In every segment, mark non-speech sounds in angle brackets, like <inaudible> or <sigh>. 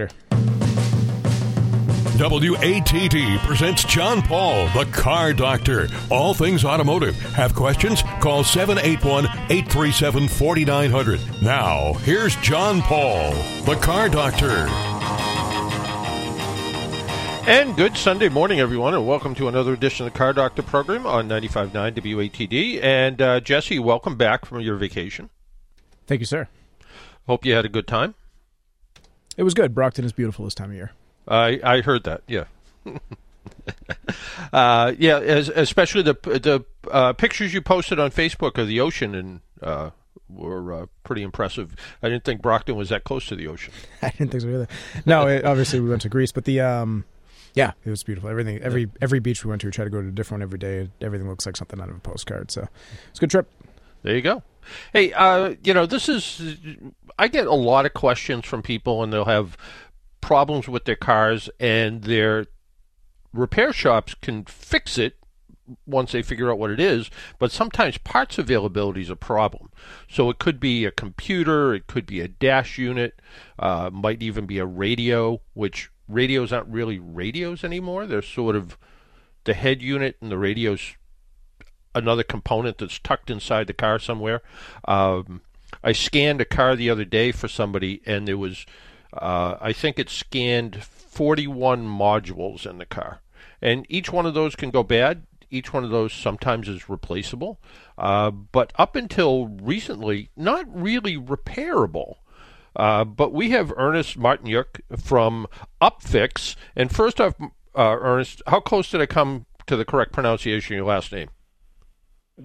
Doctor. WATD presents John Paul, the Car Doctor. All things automotive. Have questions? Call 781 837 4900. Now, here's John Paul, the Car Doctor. And good Sunday morning, everyone, and welcome to another edition of the Car Doctor program on 95.9 WATD. And uh, Jesse, welcome back from your vacation. Thank you, sir. Hope you had a good time. It was good. Brockton is beautiful this time of year. I I heard that. Yeah. <laughs> uh, yeah, as, especially the the uh, pictures you posted on Facebook of the ocean and uh, were uh, pretty impressive. I didn't think Brockton was that close to the ocean. <laughs> I didn't think so either. No, it, obviously we went to Greece, but the um, yeah, it was beautiful. Everything, every every beach we went to, we tried to go to a different one every day. Everything looks like something out of a postcard. So it's a good trip. There you go. Hey, uh, you know, this is I get a lot of questions from people, and they'll have problems with their cars, and their repair shops can fix it once they figure out what it is, but sometimes parts availability is a problem. So it could be a computer, it could be a dash unit, uh, might even be a radio, which radios aren't really radios anymore. They're sort of the head unit and the radio's another component that's tucked inside the car somewhere. Um, I scanned a car the other day for somebody, and there was, uh, I think it scanned 41 modules in the car. And each one of those can go bad. Each one of those sometimes is replaceable. Uh, but up until recently, not really repairable. Uh, but we have Ernest Martynyuk from Upfix. And first off, uh, Ernest, how close did I come to the correct pronunciation of your last name?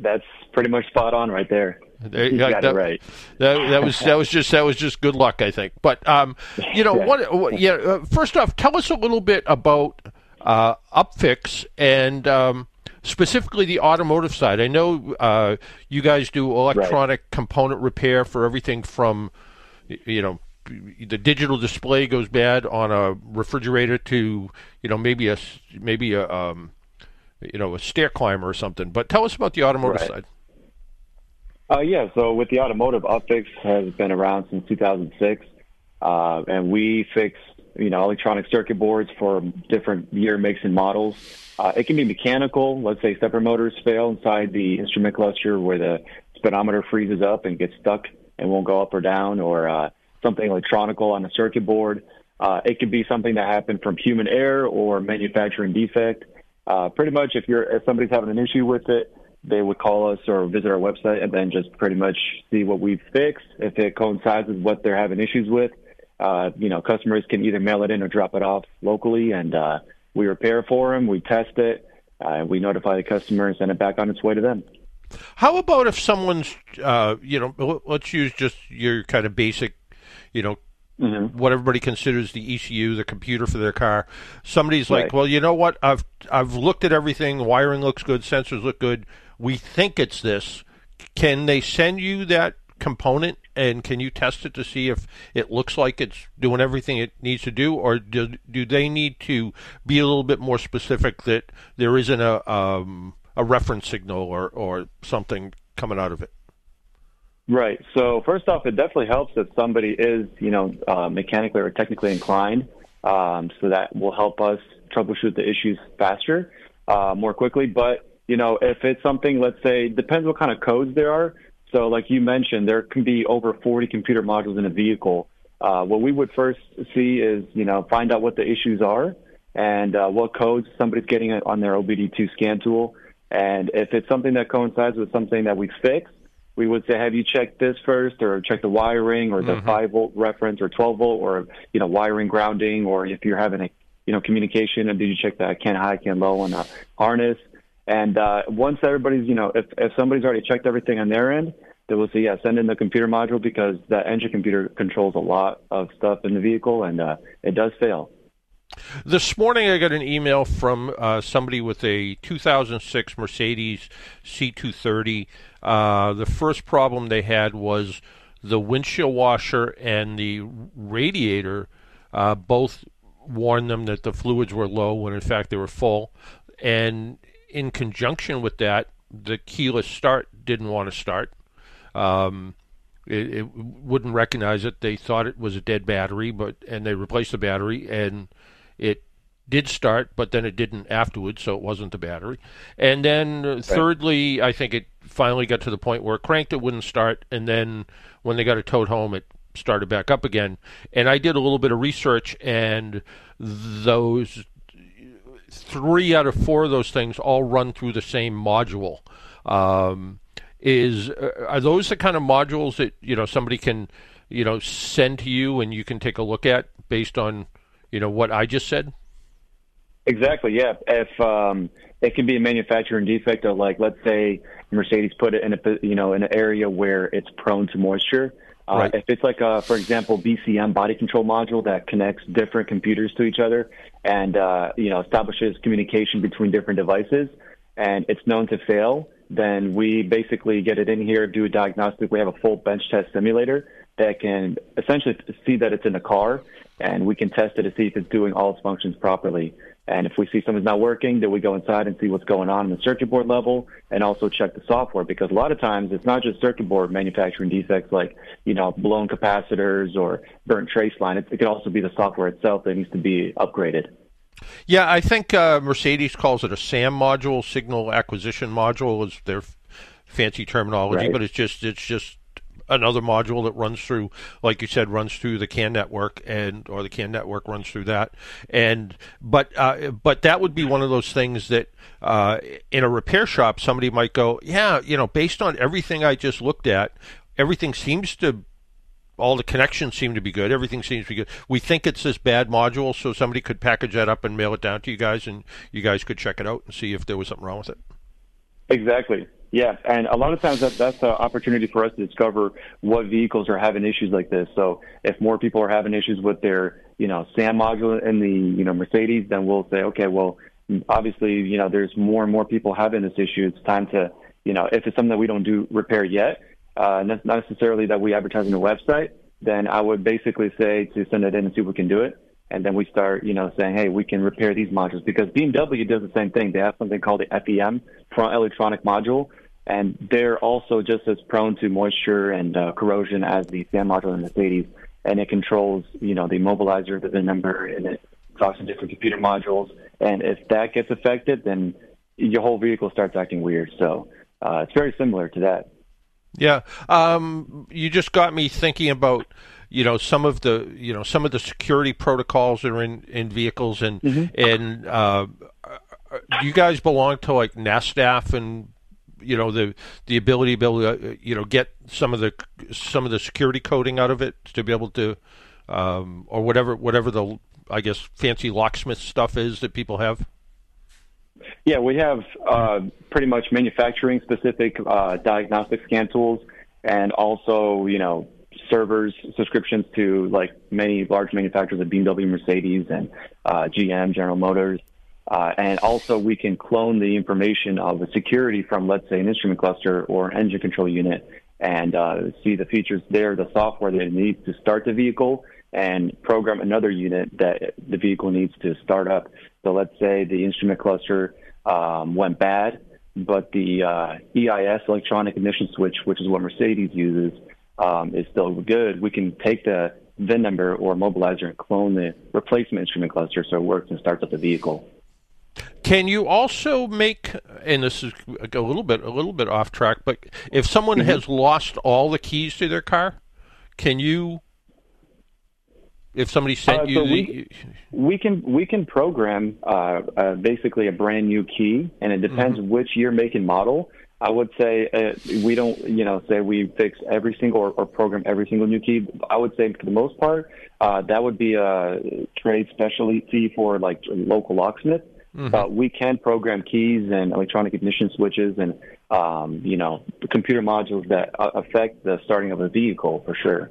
That's pretty much spot on right there. You got that, it right. That, that was that was just that was just good luck, I think. But um, you know <laughs> Yeah. what? what yeah. Uh, first off, tell us a little bit about uh, Upfix and um, specifically the automotive side. I know uh, you guys do electronic component repair for everything from you know the digital display goes bad on a refrigerator to you know maybe a maybe a um, you know a stair climber or something. But tell us about the automotive Right. side. Uh, yeah, so with the automotive, Upfix has been around since 2006, uh, and we fix you know electronic circuit boards for different year makes and models. Uh, it can be mechanical. Let's say stepper motors fail inside the instrument cluster where the speedometer freezes up and gets stuck and won't go up or down, or uh, something electronical on a circuit board. Uh, it could be something that happened from human error or manufacturing defect. Uh, pretty much, if you're if somebody's having an issue with it, they would call us or visit our website and then just pretty much see what we've fixed. If it coincides with what they're having issues with, uh, you know, customers can either mail it in or drop it off locally, and uh, we repair for them. We test it. Uh, we notify the customer and send it back on its way to them. How about if someone's, uh, you know, let's use just your kind of basic, you know, Mm-hmm. what everybody considers the ECU, the computer for their car. Somebody's like, well, you know what? I've I've looked at everything. Wiring looks good. Sensors look good. We think it's this. Can they send you that component and can you test it to see if it looks like it's doing everything it needs to do, or do do they need to be a little bit more specific that there isn't a um, a reference signal or or something coming out of it? Right. So first off, it definitely helps if somebody is, you know, uh, mechanically or technically inclined. Um, so that will help us troubleshoot the issues faster, uh, more quickly. But you know, if it's something, let's say, depends what kind of codes there are. So, like you mentioned, there can be over 40 computer modules in a vehicle. Uh, what we would first see is, you know, find out what the issues are and uh, what codes somebody's getting on their OBD2 scan tool. And if it's something that coincides with something that we fixed, we would say, have you checked this first or check the wiring or the 5 volt reference or 12 volt or, you know, wiring grounding or if you're having a, you know, communication and did you check that can high, can low on a harness? And uh, once everybody's, you know, if, if somebody's already checked everything on their end, they will say, yeah, send in the computer module because that engine computer controls a lot of stuff in the vehicle and uh, it does fail. This morning, I got an email from uh, somebody with a 2006 Mercedes C230. Uh, the first problem they had was the windshield washer and the radiator uh, both warned them that the fluids were low when in fact they were full. And in conjunction with that, the keyless start didn't want to start. Um, it, it wouldn't recognize it. They thought it was a dead battery, but and they replaced the battery, and it did start, but then it didn't afterwards, so it wasn't the battery. And then, uh, thirdly, I think it finally got to the point where it cranked, it wouldn't start, and then when they got it towed home, it started back up again. And I did a little bit of research, and those three out of four of those things all run through the same module. Um, is uh, are those the kind of modules that you know somebody can you know send to you and you can take a look at based on you know what I just said? Exactly. Yeah. If um, it can be a manufacturing defect of like, let's say Mercedes put it in a you know in an area where it's prone to moisture. Uh, right. If it's like, a, for example, BCM body control module that connects different computers to each other and uh, you know establishes communication between different devices, and it's known to fail, then we basically get it in here, do a diagnostic. We have a full bench test simulator that can essentially see that it's in the car, and we can test it to see if it's doing all its functions properly. And if we see something's not working, then we go inside and see what's going on in the circuit board level and also check the software because a lot of times it's not just circuit board manufacturing defects like, you know, blown capacitors or burnt trace line. It, it could also be the software itself that needs to be upgraded. Yeah, I think uh, Mercedes calls it a SAM module, signal acquisition module is their fancy terminology, right. but it's just it's just another module that runs through, like you said, runs through the CAN network, and or the CAN network runs through that. And but uh, but that would be one of those things that uh, in a repair shop somebody might go, yeah, you know, based on everything I just looked at, everything seems to. All the connections seem to be good. Everything seems to be good. We think it's this bad module, so somebody could package that up and mail it down to you guys, and you guys could check it out and see if there was something wrong with it. Exactly. Yeah, and a lot of times that, that's an opportunity for us to discover what vehicles are having issues like this. So if more people are having issues with their, you know, SAM module in the, you know, Mercedes, then we'll say, okay, well, obviously, you know, there's more and more people having this issue. It's time to, you know, if it's something that we don't do repair yet, uh, not necessarily that we advertise on the website, then I would basically say to send it in and see if we can do it and then we start, you know, saying, hey, we can repair these modules because BMW does the same thing. They have something called the FEM, front electronic module, and they're also just as prone to moisture and uh, corrosion as the SAM module in the Mercedes. And it controls, you know, the immobilizer, the VIN number, and it talks to different computer modules. And if that gets affected, then your whole vehicle starts acting weird. So uh, it's very similar to that. Yeah, um, you just got me thinking about you know some of the you know some of the security protocols that are in in vehicles and mm-hmm. and uh, you guys belong to like NASTF and you know the the ability to be able to uh, you know get some of the some of the security coding out of it to be able to um, or whatever whatever the I guess fancy locksmith stuff is that people have. Yeah, we have uh, pretty much manufacturing specific uh, diagnostic scan tools, and also you know servers subscriptions to like many large manufacturers of BMW, Mercedes, and uh, GM, General Motors. Uh, and also, we can clone the information of a security from, let's say, an instrument cluster or an engine control unit and uh, see the features there, the software that it needs to start the vehicle, and program another unit that the vehicle needs to start up. So, let's say the instrument cluster um, went bad, but the uh, EIS, electronic ignition switch, which is what Mercedes uses, um, is still good. We can take the VIN number or mobilizer and clone the replacement instrument cluster so it works and starts up the vehicle. Can you also make, and this is a little bit a little bit off track, but if someone mm-hmm. has lost all the keys to their car, can you? If somebody sent uh, you, the, we, we, can we can program uh, uh, basically a brand new key, and it depends mm-hmm. which year, make, and model. I would say uh, we don't, you know, say we fix every single or, or, program every single new key. I would say for the most part, uh, that would be a trade specialty for like local locksmith. Mm-hmm. But we can program keys and electronic ignition switches and, um, you know, computer modules that affect the starting of a vehicle for sure.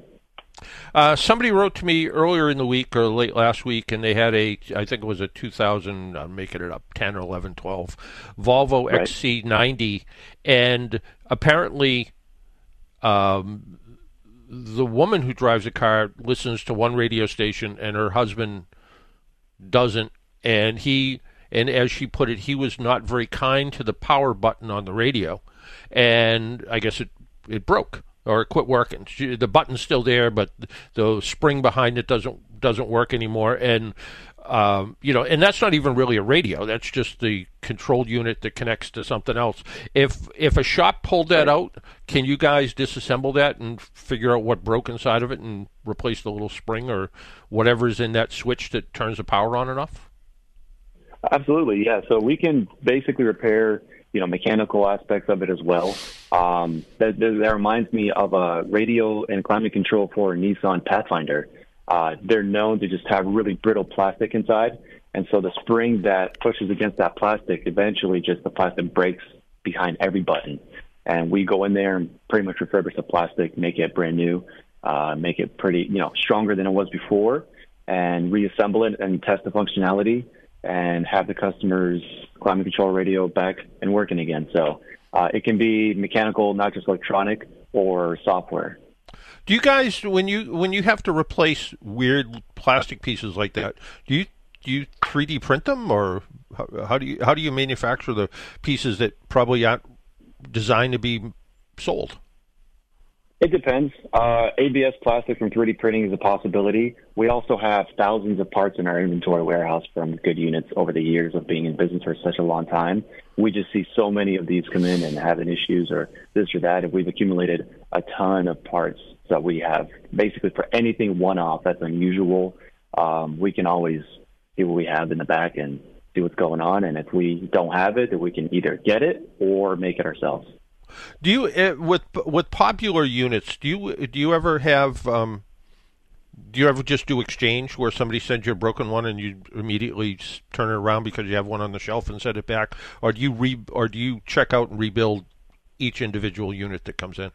Uh, somebody wrote to me earlier in the week or late last week, and they had a, I think it was a 2000, I'm making it up, 10 or 11, 12, Volvo right. XC90, and apparently, um, the woman who drives the car listens to one radio station, and her husband doesn't, and he and as she put it, he was not very kind to the power button on the radio, and I guess it it broke. or it quit working. The button's still there, but the spring behind it doesn't doesn't work anymore. And um, you know, and that's not even really a radio. That's just the control unit that connects to something else. If if a shop pulled that out, can you guys disassemble that and figure out what broke inside of it and replace the little spring or whatever's in that switch that turns the power on and off? Absolutely, yeah. So we can basically repair, you know, mechanical aspects of it as well. Um, that, that reminds me of a radio and climate control for a Nissan Pathfinder. Uh, they're known to just have really brittle plastic inside, and so the spring that pushes against that plastic, eventually, just the plastic breaks behind every button. And we go in there and pretty much refurbish the plastic, make it brand new, uh, make it pretty, you know, stronger than it was before, and reassemble it and test the functionality and have the customer's climate control radio back and working again. So uh, it can be mechanical, not just electronic or software. Do you guys, when you when you have to replace weird plastic pieces like that, do you do you 3D print them, or how, how do you how do you manufacture the pieces that probably aren't designed to be sold? It depends. Uh, ABS plastic from 3D printing is a possibility. We also have thousands of parts in our inventory warehouse from good units over the years of being in business for such a long time. We just see so many of these come in and having issues or this or that, and we've accumulated a ton of parts that we have. Basically, for anything one-off that's unusual, um, we can always see what we have in the back and see what's going on. And if we don't have it, then we can either get it or make it ourselves. Do you uh, with with popular units? Do you do you ever have? Um, do you ever just do exchange where somebody sends you a broken one and you immediately turn it around because you have one on the shelf and send it back, or do you re or do you check out and rebuild each individual unit that comes in?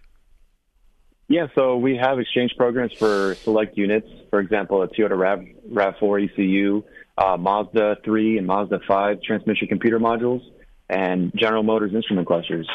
Yeah, so we have exchange programs for select units. For example, a Toyota Rav Rav4 ECU, uh, Mazda 3 and Mazda 5 transmission computer modules, and General Motors instrument clusters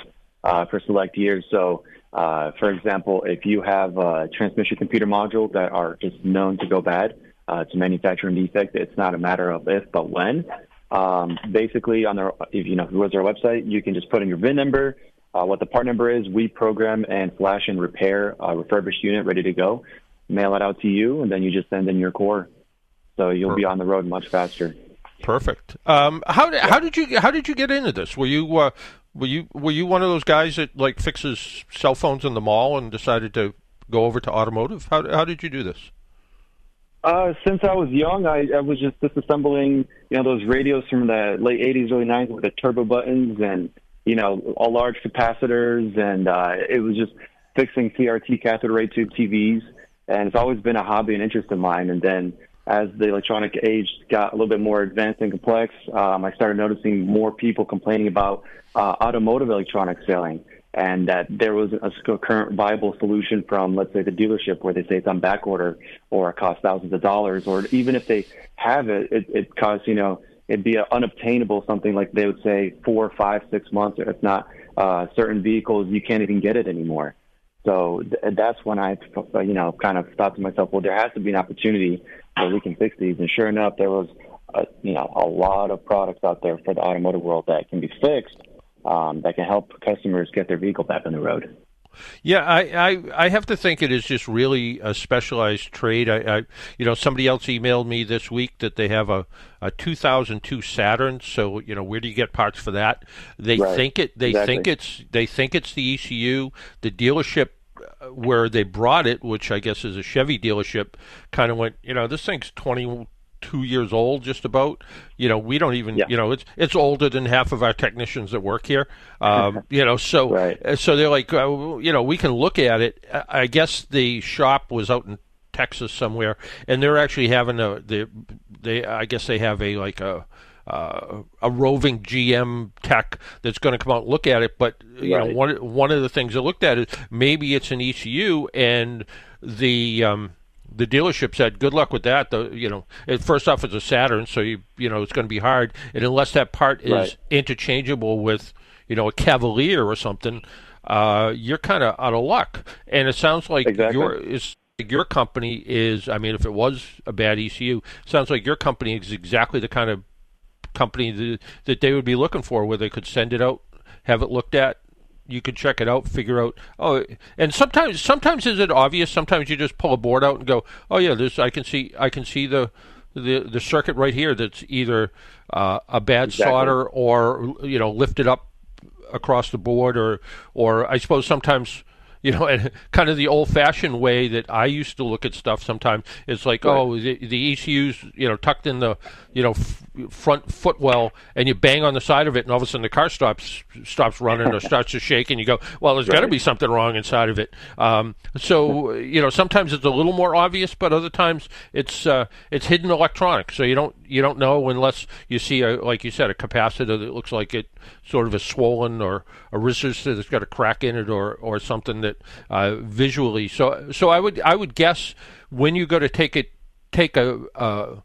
uh, for select years. So, uh, for example, if you have a transmission computer module that are just known to go bad, uh, it's a manufacturing defect. It's not a matter of if, but when. Um, basically, on our, if you know, if to our website, you can just put in your VIN number, uh, what the part number is. We program and flash and repair a refurbished unit ready to go. Mail it out to you, and then you just send in your core. So you'll be on the road much faster. Perfect. Um, how how did you how did you get into this? Were you uh, were you were you one of those guys that like fixes cell phones in the mall and decided to go over to automotive? How how did you do this? Uh, since I was young, I, I was just disassembling, you know, those radios from the late '80s, early '90s with the turbo buttons and you know all large capacitors, and uh, it was just fixing CRT cathode ray tube TVs. And it's always been a hobby and interest of mine. And then as the electronic age got a little bit more advanced and complex, um, I started noticing more people complaining about uh, automotive electronics selling and that there was a current viable solution from, let's say, the dealership where they say it's on back order or it costs thousands of dollars, or even if they have it, it, it costs, you know, it'd be unobtainable, something like they would say four, five, six months, or if not uh, certain vehicles, you can't even get it anymore. So th- that's when I, you know, kind of thought to myself, well, there has to be an opportunity we can fix these. And sure enough, there was, a, you know, a lot of products out there for the automotive world that can be fixed um, that can help customers get their vehicle back on the road. Yeah, I, I, I have to think it is just really a specialized trade. I, I, you know, somebody else emailed me this week that they have a, a 2002 Saturn. So, you know, where do you get parts for that? They right. think it. They exactly. think it's. They think it's the ECU. The dealership uh, where they brought it, which I guess is a Chevy dealership, kind of went. You know, this thing's 22 years old, just about. You know, we don't even. Yeah. You know, it's it's older than half of our technicians that work here. Um, <laughs> you know, so right. Uh, so they're like, uh, you know, we can look at it. I guess the shop was out in Texas somewhere, and they're actually having a they they I guess they have a like a. Uh, a roving GM tech that's going to come out and look at it. But you right. know, one one of the things I looked at is maybe it's an ECU, and the um, the dealership said, "Good luck with that." The you know, it, first off, it's a Saturn, so you you know it's going to be hard, and unless that part is right. interchangeable with you know a Cavalier or something, uh, you're kind of out of luck. And it sounds like exactly. your is your company is. I mean, if it was a bad ECU, sounds like your company is exactly the kind of company that, that they would be looking for, where they could send it out, have it looked at, you could check it out, figure out. Oh, and sometimes sometimes is it obvious? Sometimes you just pull a board out and go, oh yeah, this I can see I can see the the the circuit right here that's either uh, a bad Exactly. solder or you know lifted up across the board or or I suppose sometimes you know <laughs> and kind of the old fashioned way that I used to look at stuff sometimes. It's like Right. oh the, the ECU's you know tucked in the you know f- front footwell and you bang on the side of it and all of a sudden the car stops stops running or <laughs> starts to shake and you go well there's got to be something wrong inside of it. Um, so <laughs> you know sometimes it's a little more obvious but other times it's uh, it's hidden electronics so you don't you don't know unless you see a like you said a capacitor that looks like it sort of is swollen or a resistor that's got a crack in it or or something that uh, visually so so I would I would guess when you go to take it take a uh,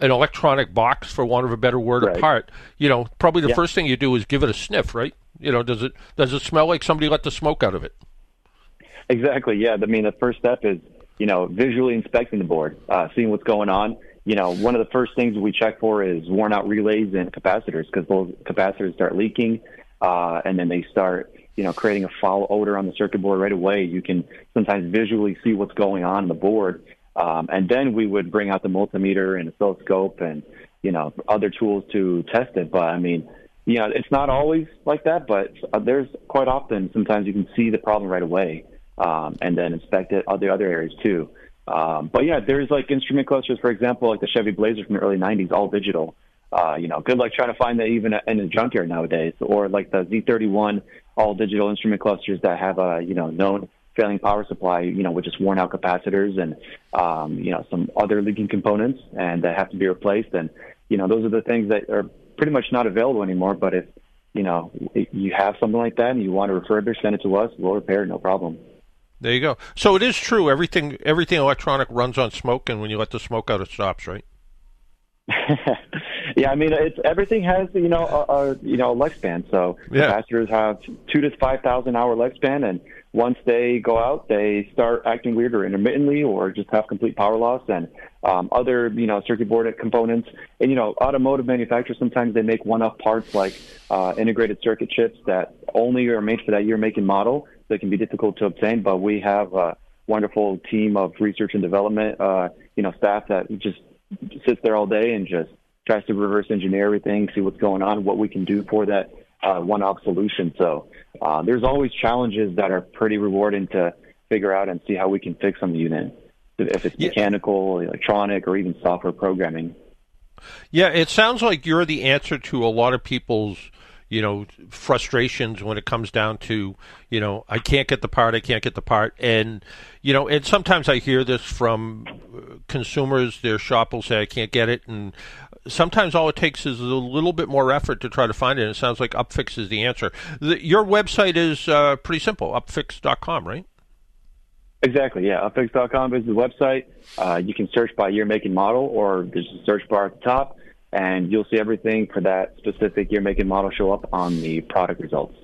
an electronic box for want of a better word Right. apart you know probably the Yeah. first thing you do is give it a sniff right you know does it does it smell like somebody let the smoke out of it Exactly. Yeah. I mean, the first step is you know visually inspecting the board, uh, seeing what's going on. You know, one of the first things we check for is worn out relays and capacitors because those capacitors start leaking, uh, and then they start you know creating a foul odor on the circuit board right away. You can sometimes visually see what's going on in the board, um, and then we would bring out the multimeter and oscilloscope and you know other tools to test it. But I mean. You know, it's not always like that, but there's quite often sometimes you can see the problem right away um, and then inspect it other other areas too. Um, but yeah, there's like instrument clusters, for example, like the Chevy Blazer from the early '90s, all digital. Uh, you know, good luck trying to find that even in a junkyard nowadays, or like the Z31 all digital instrument clusters that have a you know known failing power supply, you know, with just worn out capacitors and um, you know some other leaking components and that have to be replaced. And you know, those are the things that are pretty much not available anymore. But if you know you have something like that and you want to refurbish, send it to us. We'll repair it, no problem. There you go so it is true everything everything electronic runs on smoke and when you let the smoke out it stops right <laughs> yeah, I mean, it's everything has you know a, a you know a lifespan. So Yeah. capacitors have two to five thousand hour lifespan, and once they go out, they start acting weird or intermittently, or just have complete power loss and um, other you know circuit board components. And you know, automotive manufacturers sometimes they make one-off parts like uh, integrated circuit chips that only are made for that year, make, and model. That can be difficult to obtain, but we have a wonderful team of research and development, uh, you know, staff that just sits there all day and just tries to reverse engineer everything, see what's going on, what we can do for that uh, one-off solution. So uh, there's always challenges that are pretty rewarding to figure out and see how we can fix on the unit, if it's Yeah. mechanical, electronic, or even software programming. Yeah, it sounds like you're the answer to a lot of people's, you know, frustrations when it comes down to, you know, I can't get the part, I can't get the part, and you know, and sometimes I hear this from uh, consumers. Their shop will say I can't get it, and sometimes all it takes is a little bit more effort to try to find it. And it sounds like Upfix is the answer. The, your website is uh, pretty simple, upfix.com, right? Exactly, yeah. Upfix.com is the website. Uh, you can search by year, make, and model, or there's a search bar at the top, and you'll see everything for that specific year, make, and model show up on the product results.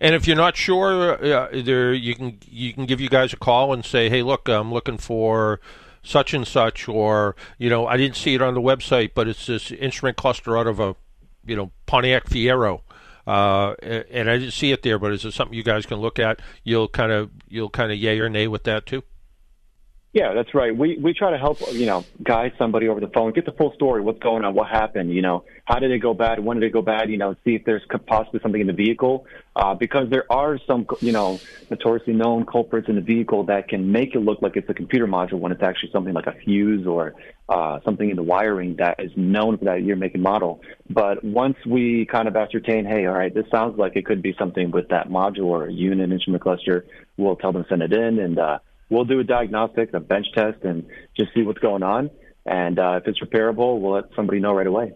And if you're not sure, uh, there you can you can give you guys a call and say, "Hey, look, I'm looking for such and such," or you know, I didn't see it on the website, but it's this instrument cluster out of a you know Pontiac Fiero, uh, and I didn't see it there. But is it something you guys can look at? You'll kind of you'll kind of yay or nay with that too. Yeah, that's right. We we try to help you know guide somebody over the phone, get the full story, what's going on, what happened, you know, how did it go bad, when did it go bad, you know, see if there's possibly something in the vehicle, uh, because there are some you know notoriously known culprits in the vehicle that can make it look like it's a computer module when it's actually something like a fuse or uh, something in the wiring that is known for that year, make, and model. But once we kind of ascertain, hey, all right, this sounds like it could be something with that module or unit instrument cluster, we'll tell them send it in and. Uh, we'll do a diagnostic, a bench test, and just see what's going on. And uh, if it's repairable, we'll let somebody know right away.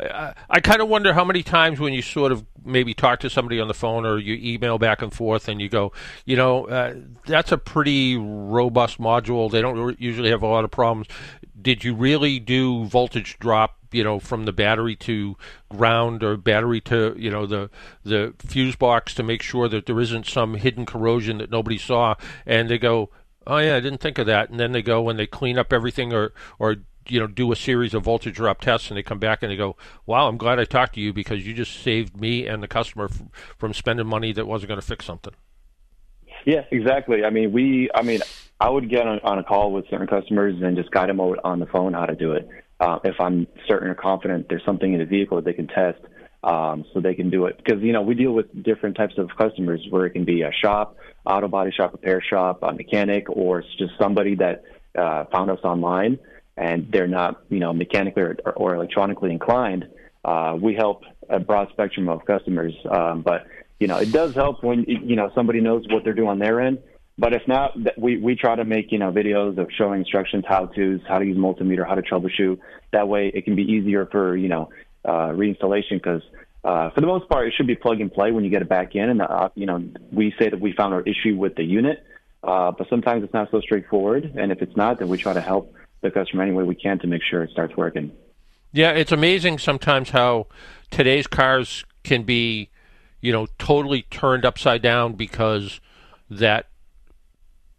I, I kind of wonder how many times when you sort of maybe talk to somebody on the phone or you email back and forth and you go, you know, uh, that's a pretty robust module. They don't usually have a lot of problems. Did you really do voltage drop, you know, from the battery to ground or battery to, you know, the the fuse box to make sure that there isn't some hidden corrosion that nobody saw? And they go, oh yeah, I didn't think of that. And then they go and they clean up everything or or you know do a series of voltage drop tests and they come back and they go wow i'm glad i talked to you because you just saved me and the customer f- from spending money that wasn't going to fix something yeah exactly i mean we i mean i would get on, on a call with certain customers and just guide them out on the phone how to do it uh, if i'm certain or confident there's something in the vehicle that they can test um, so they can do it because you know we deal with different types of customers where it can be a shop auto body shop repair shop a mechanic or it's just somebody that uh, found us online and they're not, you know, mechanically or, or electronically inclined, uh, we help a broad spectrum of customers. Um, but you know, it does help when you know somebody knows what they're doing on their end. But if not, we we try to make you know videos of showing instructions, how tos, how to use multimeter, how to troubleshoot. That way, it can be easier for you know uh, reinstallation because. Uh, for the most part, it should be plug and play when you get it back in. And, uh, you know, we say that we found our issue with the unit, uh, but sometimes it's not so straightforward. And if it's not, then we try to help the customer any way we can to make sure it starts working. Yeah, it's amazing sometimes how today's cars can be, you know, totally turned upside down because that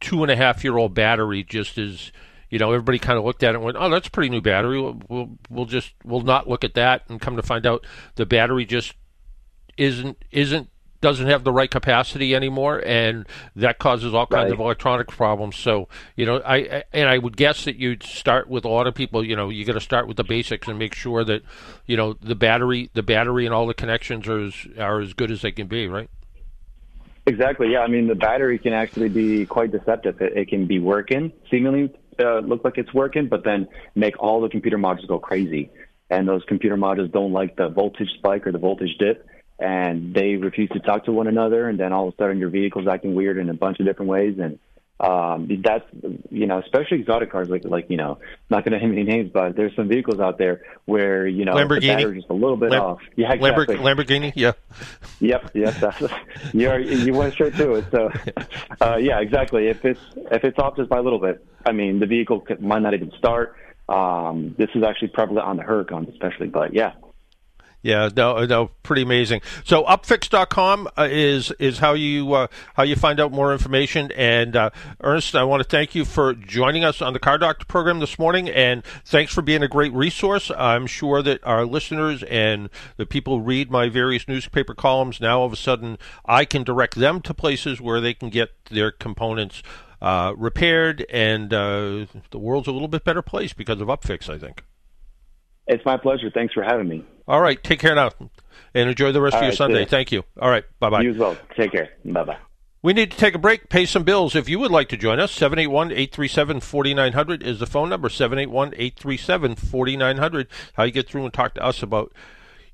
two and a half year old battery just is, you know, everybody kind of looked at it and went, "Oh, that's a pretty new battery. We'll, we'll we'll just we'll not look at that." And come to find out, the battery just isn't isn't doesn't have the right capacity anymore, and that causes all kinds right. of electronic problems. So, you know, I, I, and I would guess that you'd start with a lot of people. You know, you got to start with the basics and make sure that, you know, the battery, the battery, and all the connections are as, are as good as they can be, right? Exactly. Yeah. I mean, the battery can actually be quite deceptive. It, it can be working, seemingly uh, look like it's working, but then make all the computer modules go crazy. And those computer modules don't like the voltage spike or the voltage dip and they refuse to talk to one another, and then all of a sudden your vehicle's acting weird in a bunch of different ways, and um, that's you know, especially exotic cars like like you know, not going to name any names, but there's some vehicles out there where you know Lamborghini. the battery just a little bit Lam- off. Yeah, exactly. Lamborghini. Yeah. Yep. Yes. You you went straight to it. So, <laughs> uh, yeah, exactly. If it's if it's off just by a little bit, I mean, the vehicle might not even start. Um, this is actually prevalent on the Huracans, especially. But yeah, yeah, no, no, pretty amazing. So upfix.com uh, is is how you uh, how you find out more information. And uh, Ernest, I want to thank you for joining us on the Car Doctor program this morning, and thanks for being a great resource. I'm sure that our listeners and the people who read my various newspaper columns now all of a sudden I can direct them to places where they can get their components. Uh, repaired, and uh, the world's a little bit better place because of Upfix, I think. It's my pleasure. Thanks for having me. All right. Take care now and enjoy the rest All of your right, Sunday. Thank you. All right. Bye bye. You as well. Take care. Bye bye. We need to take a break, pay some bills. If you would like to join us, 781 837 4900 is the phone number 781 837 4900. How you get through and talk to us about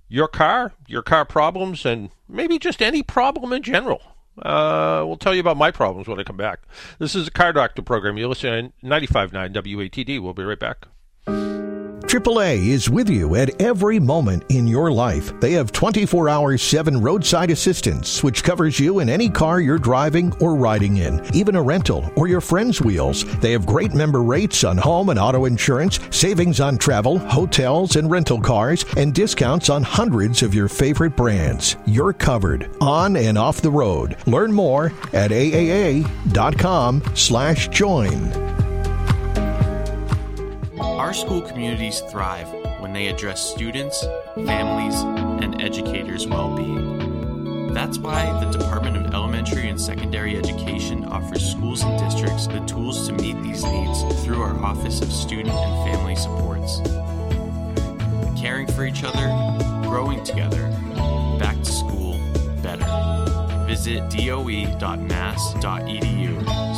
your car, your car problems, and maybe just any problem in general. Uh, we'll tell you about my problems when I come back. This is the Car Doctor program. You're listening to 95.9 WATD. We'll be right back. AAA is with you at every moment in your life. They have 24 hour 7 roadside assistance, which covers you in any car you're driving or riding in, even a rental or your friend's wheels. They have great member rates on home and auto insurance, savings on travel, hotels, and rental cars, and discounts on hundreds of your favorite brands. You're covered on and off the road. Learn more at aaa.com slash join. Our school communities thrive when they address students, families, and educators' well being. That's why the Department of Elementary and Secondary Education offers schools and districts the tools to meet these needs through our Office of Student and Family Supports. Caring for each other, growing together, back to school better. Visit doe.mass.edu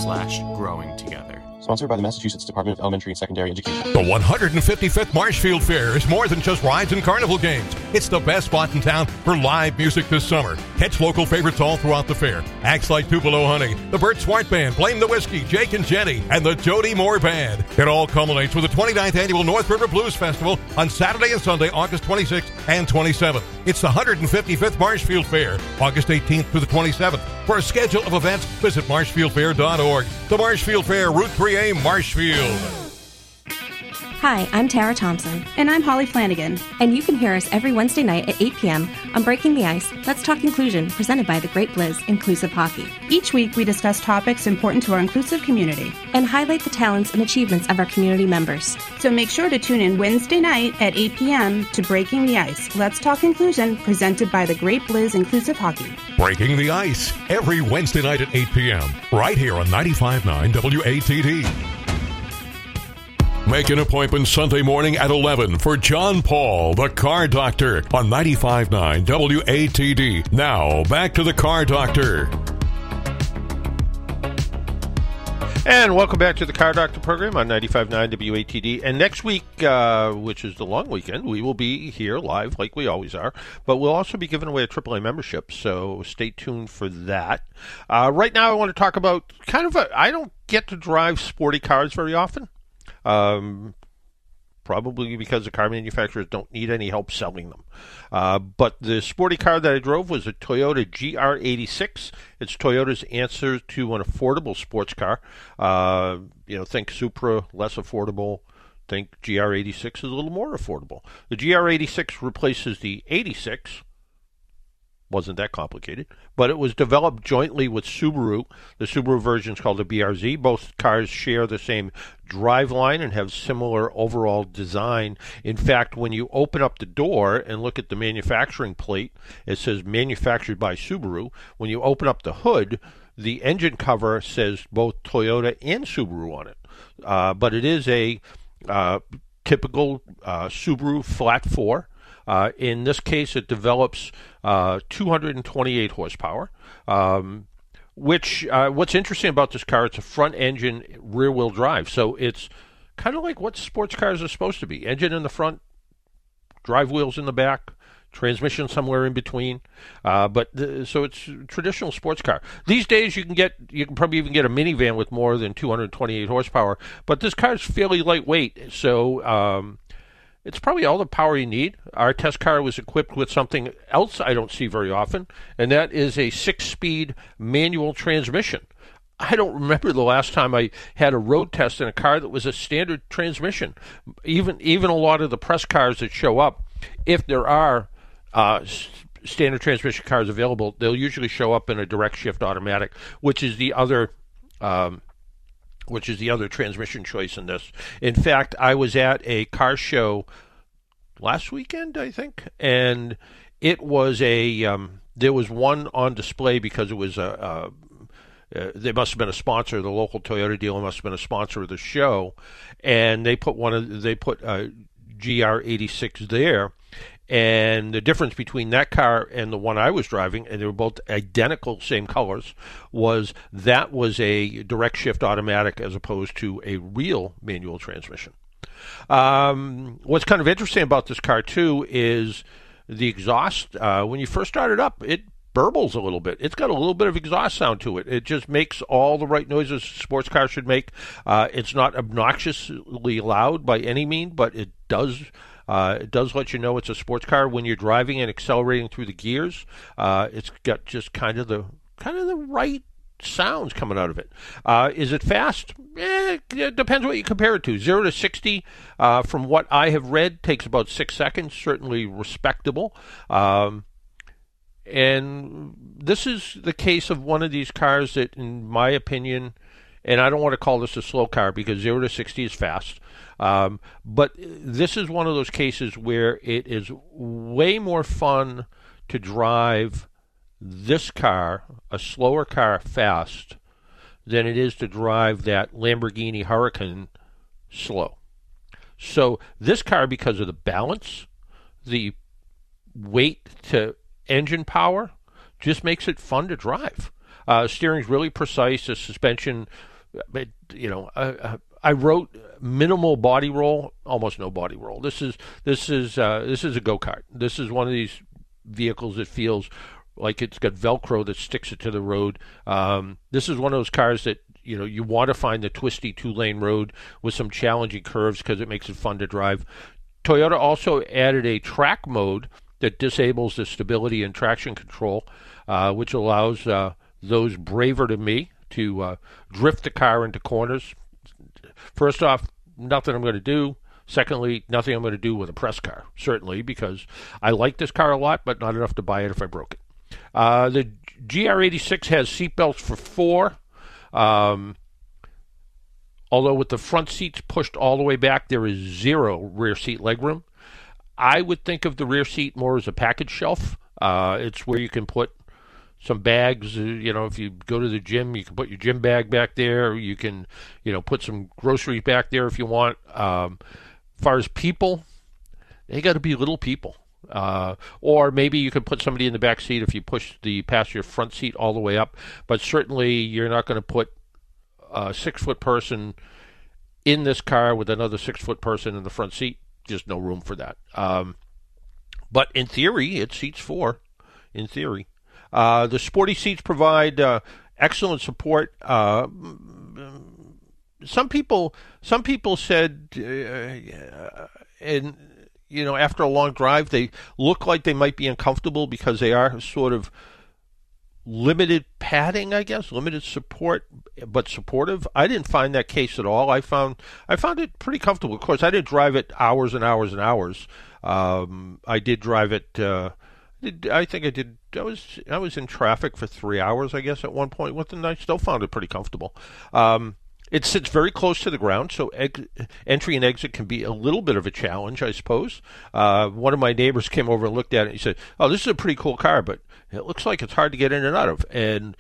slash growing together. Sponsored by the Massachusetts Department of Elementary and Secondary Education. The 155th Marshfield Fair is more than just rides and carnival games. It's the best spot in town for live music this summer. Catch local favorites all throughout the fair. Acts like Tupelo Honey, the Bert Swart Band, Blame the Whiskey, Jake and Jenny, and the Jody Moore Band. It all culminates with the 29th Annual North River Blues Festival on Saturday and Sunday, August 26th and 27th. It's the 155th Marshfield Fair, August 18th through the 27th. For a schedule of events, visit marshfieldfair.org. The Marshfield Fair, Route 3A, Marshfield. Hi, I'm Tara Thompson. And I'm Holly Flanagan. And you can hear us every Wednesday night at 8 p.m. on Breaking the Ice, Let's Talk Inclusion, presented by the Great Blizz Inclusive Hockey. Each week, we discuss topics important to our inclusive community and highlight the talents and achievements of our community members. So make sure to tune in Wednesday night at 8 p.m. to Breaking the Ice, Let's Talk Inclusion, presented by the Great Blizz Inclusive Hockey. Breaking the Ice, every Wednesday night at 8 p.m., right here on 95.9 WATD. Make an appointment Sunday morning at 11 for John Paul, the car doctor, on 95.9 WATD. Now, back to the car doctor. And welcome back to the Car Doctor program on 95.9 WATD. And next week, uh, which is the long weekend, we will be here live like we always are. But we'll also be giving away a AAA membership, so stay tuned for that. Uh, right now, I want to talk about kind of a. I don't get to drive sporty cars very often. Um, probably because the car manufacturers don't need any help selling them. Uh, but the sporty car that I drove was a Toyota GR86. It's Toyota's answer to an affordable sports car. Uh, you know, think Supra, less affordable. Think GR86 is a little more affordable. The GR86 replaces the 86 wasn't that complicated, but it was developed jointly with Subaru. The Subaru version is called the BRZ. Both cars share the same driveline and have similar overall design. In fact, when you open up the door and look at the manufacturing plate, it says manufactured by Subaru. When you open up the hood, the engine cover says both Toyota and Subaru on it. Uh, but it is a uh, typical uh, Subaru flat four. Uh, in this case, it develops uh, 228 horsepower. Um, which uh, what's interesting about this car? It's a front engine, rear wheel drive, so it's kind of like what sports cars are supposed to be: engine in the front, drive wheels in the back, transmission somewhere in between. Uh, but the, so it's traditional sports car. These days you can get you can probably even get a minivan with more than 228 horsepower. But this car is fairly lightweight, so um, it's probably all the power you need. Our test car was equipped with something else I don't see very often, and that is a six speed manual transmission. I don't remember the last time I had a road test in a car that was a standard transmission. Even even a lot of the press cars that show up, if there are uh, standard transmission cars available, they'll usually show up in a direct shift automatic, which is the other um, which is the other transmission choice in this. In fact, I was at a car show last weekend, I think, and it was a um, there was one on display because it was a. a uh, they must have been a sponsor. The local Toyota dealer must have been a sponsor of the show, and they put one of they put a GR86 there, and the difference between that car and the one I was driving, and they were both identical, same colors, was that was a direct shift automatic as opposed to a real manual transmission. Um, what's kind of interesting about this car too is the exhaust. Uh, when you first start it up, it burbles a little bit. It's got a little bit of exhaust sound to it. It just makes all the right noises sports cars should make. Uh, it's not obnoxiously loud by any mean, but it does uh, it does let you know it's a sports car when you're driving and accelerating through the gears. Uh, it's got just kind of the kind of the right sounds coming out of it. Uh, is it fast? Eh, it depends what you compare it to. Zero to sixty, uh, from what I have read, takes about six seconds. Certainly respectable. Um, and this is the case of one of these cars that, in my opinion, and I don't want to call this a slow car because zero to sixty is fast. Um, but this is one of those cases where it is way more fun to drive this car, a slower car, fast, than it is to drive that Lamborghini Huracan slow. So this car, because of the balance, the weight to engine power, just makes it fun to drive. Uh, steering's really precise. The suspension, you know, uh, uh I wrote minimal body roll, almost no body roll. This is this is uh, this is a go kart. This is one of these vehicles that feels like it's got Velcro that sticks it to the road. Um, this is one of those cars that you know you want to find the twisty two lane road with some challenging curves because it makes it fun to drive. Toyota also added a track mode that disables the stability and traction control, uh, which allows uh, those braver than me to uh, drift the car into corners, First off, nothing I'm going to do. Secondly, nothing I'm going to do with a press car, certainly, because I like this car a lot, but not enough to buy it if I broke it. Uh, the GR86 has seatbelts for four. Um, although with the front seats pushed all the way back, there is zero rear seat legroom. I would think of the rear seat more as a package shelf. Uh, it's where you can put some bags. Uh, you know, if you go to the gym, you can put your gym bag back there. You can, you know, put some groceries back there if you want. Um, as far as people, they got to be little people. Uh, or maybe you could put somebody in the back seat if you push the passenger front seat all the way up. But certainly, you're not going to put a six foot person in this car with another six foot person in the front seat. Just no room for that. Um, but in theory, it seats four. In theory, uh, the sporty seats provide uh, excellent support. Uh, some people, some people said, uh, and you know, after a long drive, they look like they might be uncomfortable because they are sort of limited padding, I guess, limited support, but supportive. I didn't find that case at all. I found I found it pretty comfortable. Of course, I didn't drive it hours and hours and hours. Um, I did drive it. Uh, I think I did. I was I was in traffic for three hours, I guess, at one point with and I still found it pretty comfortable. Um, it sits very close to the ground, so entry and exit can be a little bit of a challenge, I suppose. Uh, one of my neighbors came over and looked at it. and He said, "Oh, this is a pretty cool car, but it looks like it's hard to get in and out of." And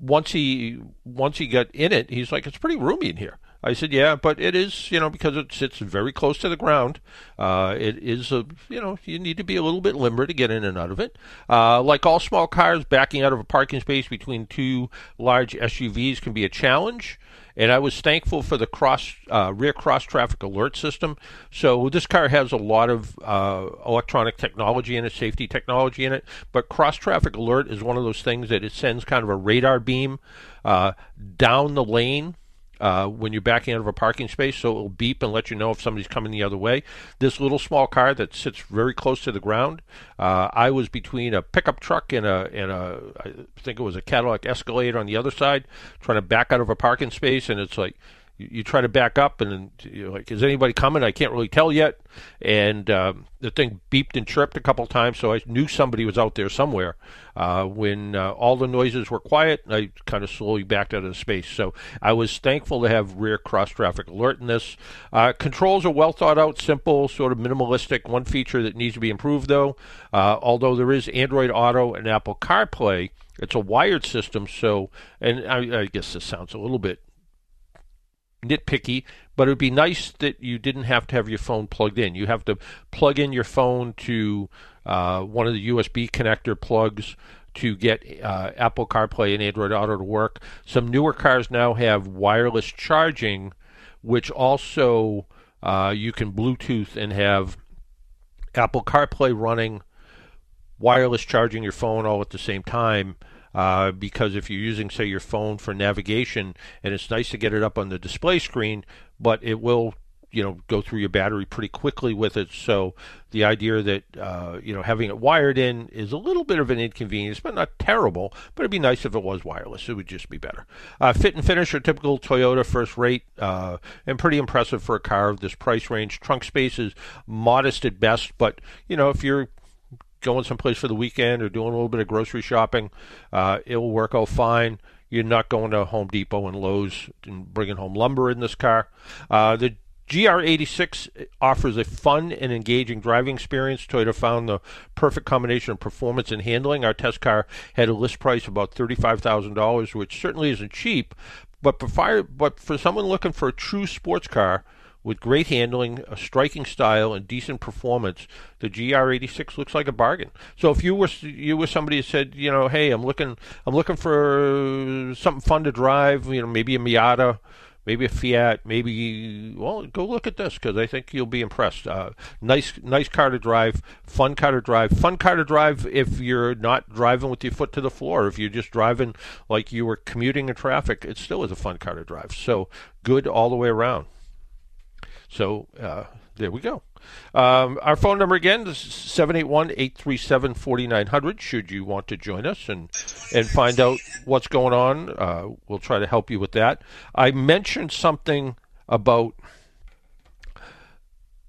once he once he got in it, he's like, "It's pretty roomy in here." I said, yeah, but it is, you know, because it sits very close to the ground. Uh, it is a, you know, you need to be a little bit limber to get in and out of it. Uh, like all small cars, backing out of a parking space between two large SUVs can be a challenge. And I was thankful for the cross uh, rear cross traffic alert system. So this car has a lot of uh, electronic technology in it, safety technology in it. But cross traffic alert is one of those things that it sends kind of a radar beam uh, down the lane uh, when you're backing out of a parking space, so it will beep and let you know if somebody's coming the other way. This little small car that sits very close to the ground, uh, I was between a pickup truck and a and a I think it was a Cadillac Escalade on the other side, trying to back out of a parking space, and it's like you, you try to back up and you're like, is anybody coming? I can't really tell yet. And um, the thing beeped and chirped a couple times, so I knew somebody was out there somewhere. Uh, when uh, all the noises were quiet, I kind of slowly backed out of the space. So I was thankful to have rear cross traffic alert in this. Uh, controls are well thought out, simple, sort of minimalistic. One feature that needs to be improved, though, uh, although there is Android Auto and Apple CarPlay. It's a wired system, so and I, I guess this sounds a little bit nitpicky, but it would be nice that you didn't have to have your phone plugged in. You have to plug in your phone to uh, one of the USB connector plugs to get uh, Apple CarPlay and Android Auto to work. Some newer cars now have wireless charging, which also uh, you can Bluetooth and have Apple CarPlay running, wireless charging your phone all at the same time. Uh, because if you're using, say, your phone for navigation, and it's nice to get it up on the display screen, but it will you know go through your battery pretty quickly with it. So the idea that uh, you know having it wired in is a little bit of an inconvenience but not terrible but it'd be nice if it was wireless. It would just be better. Uh, fit and finish are typical toyota first rate uh, and pretty impressive for a car of this price range. Trunk space is modest at best but you know if you're going someplace for the weekend or doing a little bit of grocery shopping, uh, it will work out fine. You're not going to Home Depot and Lowe's and bringing home lumber in this car. Uh, the GR86 offers a fun and engaging driving experience. Toyota found the perfect combination of performance and handling. Our test car had a list price of about $35,000, which certainly isn't cheap, but for, but for someone looking for a true sports car, with great handling, a striking style, and decent performance, the GR86 looks like a bargain. So if you were you were somebody who said, you know, hey, I'm looking I'm looking for something fun to drive, you know, maybe a Miata, maybe a Fiat, maybe well, go look at this because I think you'll be impressed. Uh, nice, nice car to drive, fun car to drive, fun car to drive if you're not driving with your foot to the floor. If you're just driving like you were commuting in traffic, it still is a fun car to drive. So good all the way around. So uh, there we go. Um, our phone number again is 781 837 4900. Should you want to join us and, and find out what's going on, uh, we'll try to help you with that. I mentioned something about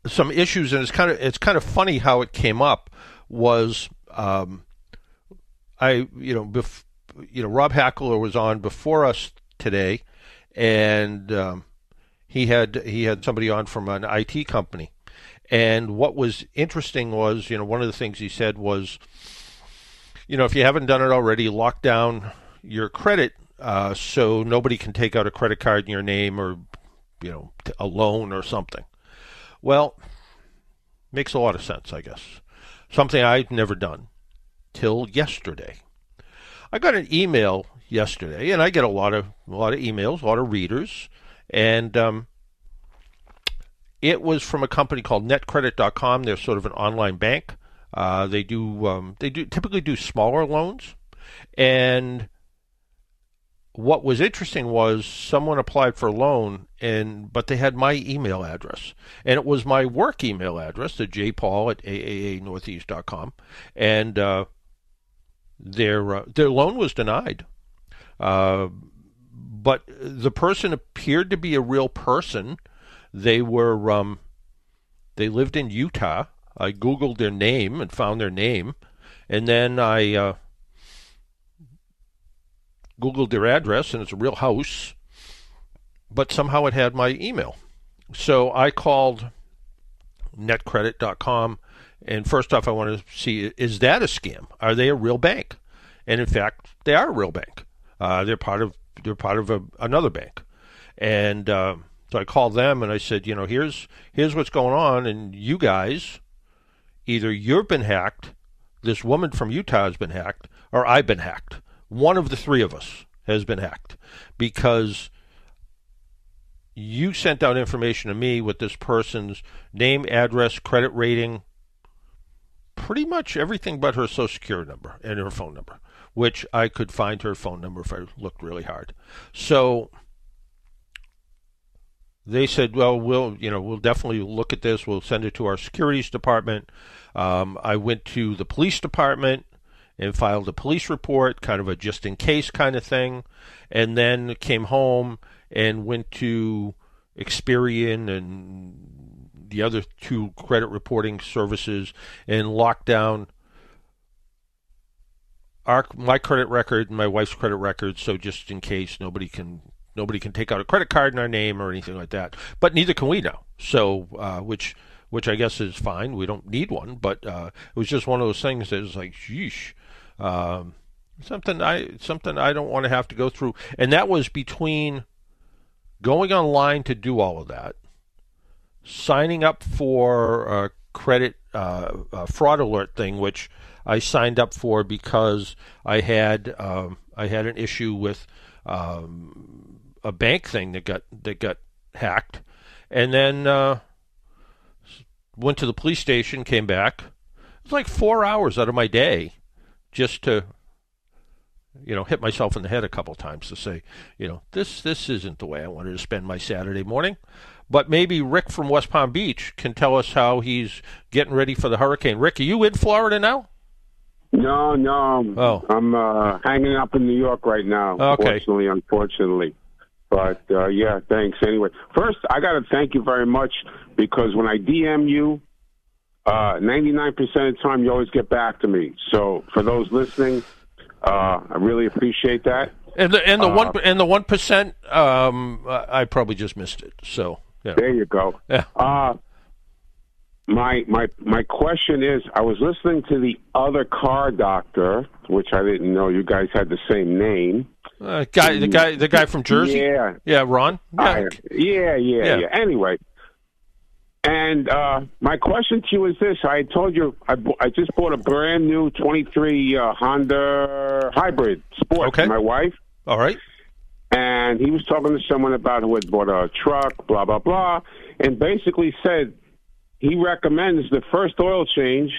some issues, and it's kind of it's kind of funny how it came up. Was um, I you know bef- you know Rob Hackler was on before us today, and um, he had he had somebody on from an IT company, and what was interesting was you know one of the things he said was, you know if you haven't done it already, lock down your credit uh, so nobody can take out a credit card in your name or you know a loan or something. Well, makes a lot of sense, I guess. Something I'd never done till yesterday. I got an email yesterday, and I get a lot of a lot of emails, a lot of readers, and um, it was from a company called NetCredit.com. They're sort of an online bank. Uh, they do um, they do typically do smaller loans, and what was interesting was someone applied for a loan and but they had my email address and it was my work email address the jpaul at aaanortheast.com and uh, their uh, their loan was denied uh, but the person appeared to be a real person they were um, they lived in utah i googled their name and found their name and then i uh, Googled their address, and it's a real house, but somehow it had my email. So I called netcredit.com, and first off, I want to see is that a scam? Are they a real bank? And in fact, they are a real bank. Uh, they're part of they're part of a, another bank, and uh, so I called them and I said, you know, here's here's what's going on, and you guys, either you've been hacked, this woman from Utah has been hacked, or I've been hacked. One of the three of us has been hacked because you sent out information to me with this person's name, address, credit rating, pretty much everything but her social security number and her phone number, which I could find her phone number if I looked really hard. So they said, "Well, we'll you know we'll definitely look at this. We'll send it to our securities department." Um, I went to the police department and filed a police report, kind of a just in case kind of thing, and then came home and went to Experian and the other two credit reporting services and locked down our my credit record and my wife's credit record, so just in case nobody can nobody can take out a credit card in our name or anything like that. But neither can we now. So uh, which which I guess is fine. We don't need one, but uh, it was just one of those things that was like, sheesh. Um, something I something I don't want to have to go through, and that was between going online to do all of that, signing up for a credit uh, a fraud alert thing, which I signed up for because I had um, I had an issue with um, a bank thing that got that got hacked, and then uh, went to the police station, came back. It was like four hours out of my day just to you know hit myself in the head a couple times to say you know this this isn't the way I wanted to spend my Saturday morning. But maybe Rick from West Palm Beach can tell us how he's getting ready for the hurricane. Rick are you in Florida now no no oh. I'm uh, hanging up in New York right now okay. unfortunately unfortunately but uh, yeah thanks anyway first I got to thank you very much because when I DM you uh, 99% of the time, you always get back to me. So for those listening, uh, I really appreciate that. And the and the Uh, one and the one percent, um, I probably just missed it. So yeah. There you go. Yeah. My my my question is, I was listening to the other car doctor, which I didn't know you guys had the same name. Uh, guy, the guy, the guy from Jersey. Yeah, yeah, Ron. Yeah, I- yeah, yeah, Yeah. yeah. Anyway, and uh, my question to you is this: I told you I, I just bought a brand new '23 uh, Honda Hybrid Sport Okay. for my wife, all right. and he was talking to someone about who had bought a truck, blah blah blah, and basically said he recommends the first oil change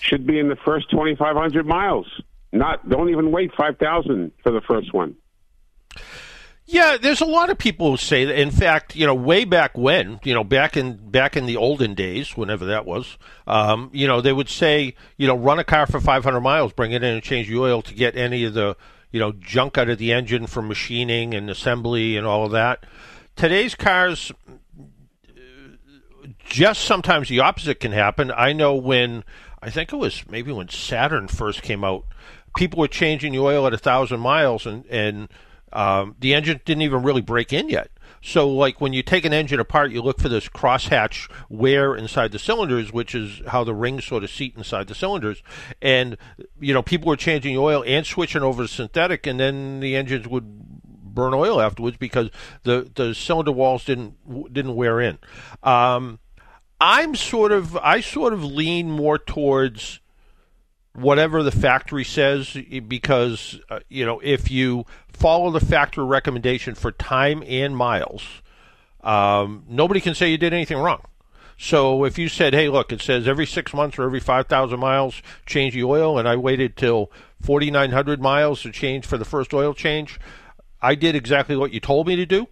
should be in the first 2,500 miles. Not don't even wait 5,000 for the first one. Yeah, there's a lot of people who say that. In fact, you know, way back when, you know, back in back in the olden days, whenever that was, um, you know, they would say, you know, run a car for 500 miles, bring it in and change the oil to get any of the, you know, junk out of the engine from machining and assembly and all of that. Today's cars just sometimes the opposite can happen. I know when I think it was maybe when Saturn first came out, people were changing the oil at a thousand miles, and and um, the engine didn't even really break in yet. So, like when you take an engine apart, you look for this crosshatch wear inside the cylinders, which is how the rings sort of seat inside the cylinders. And you know, people were changing the oil and switching over to synthetic, and then the engines would burn oil afterwards because the the cylinder walls didn't didn't wear in. Um, I'm sort of I sort of lean more towards whatever the factory says because uh, you know if you follow the factory recommendation for time and miles um, nobody can say you did anything wrong so if you said hey look it says every six months or every 5000 miles change the oil and i waited till 4900 miles to change for the first oil change i did exactly what you told me to do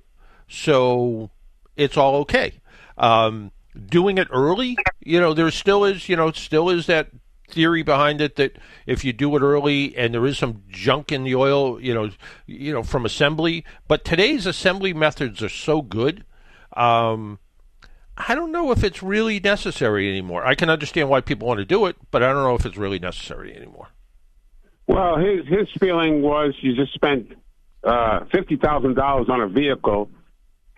so it's all okay um, doing it early you know there still is you know still is that theory behind it that if you do it early and there is some junk in the oil, you know, you know from assembly, but today's assembly methods are so good. Um, I don't know if it's really necessary anymore. I can understand why people want to do it, but I don't know if it's really necessary anymore. Well, his his feeling was you just spent uh, fifty thousand dollars on a vehicle,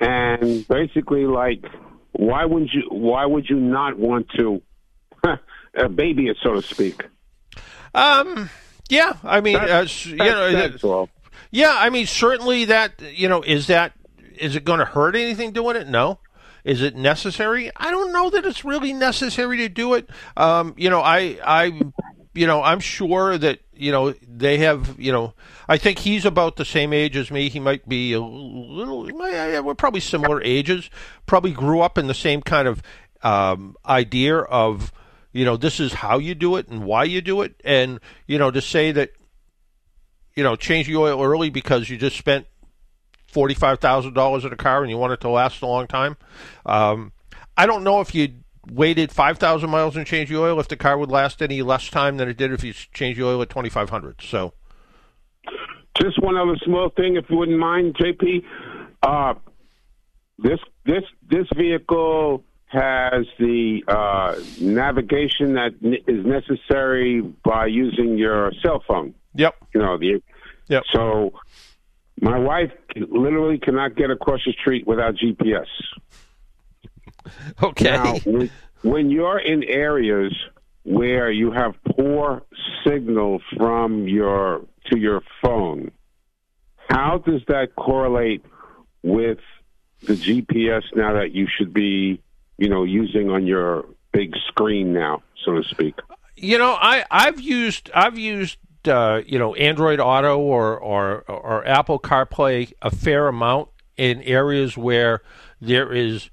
and basically, like, why would you why would you not want to <laughs> uh, baby it, so to speak. Um. Yeah. I mean, uh, you know, that's all. Yeah. I mean, certainly that. You know, is that is it going to hurt anything doing it? No. Is it necessary? I don't know that it's really necessary to do it. Um, you know, I, I, you know, I'm sure that you know they have. You know, I think he's about the same age as me. He might be a little. We're probably similar ages. Probably grew up in the same kind of um, idea of you know this is how you do it and why you do it and you know to say that you know change the oil early because you just spent $45,000 in a car and you want it to last a long time um, I don't know if you waited 5,000 miles and changed the oil if the car would last any less time than it did if you changed the oil at 2,500 so just one other small thing if you wouldn't mind JP uh, this this this vehicle has the uh, navigation that is necessary by using your cell phone. Yep. You know the. Yep. So, my wife literally cannot get across the street without GPS. <laughs> Okay. Now, when, when you're in areas where you have poor signal from your to your phone, how does that correlate with the GPS now that you should be you know, using on your big screen now, so to speak? You know, I I've used I've used uh, you know Android Auto or, or or Apple CarPlay a fair amount in areas where there is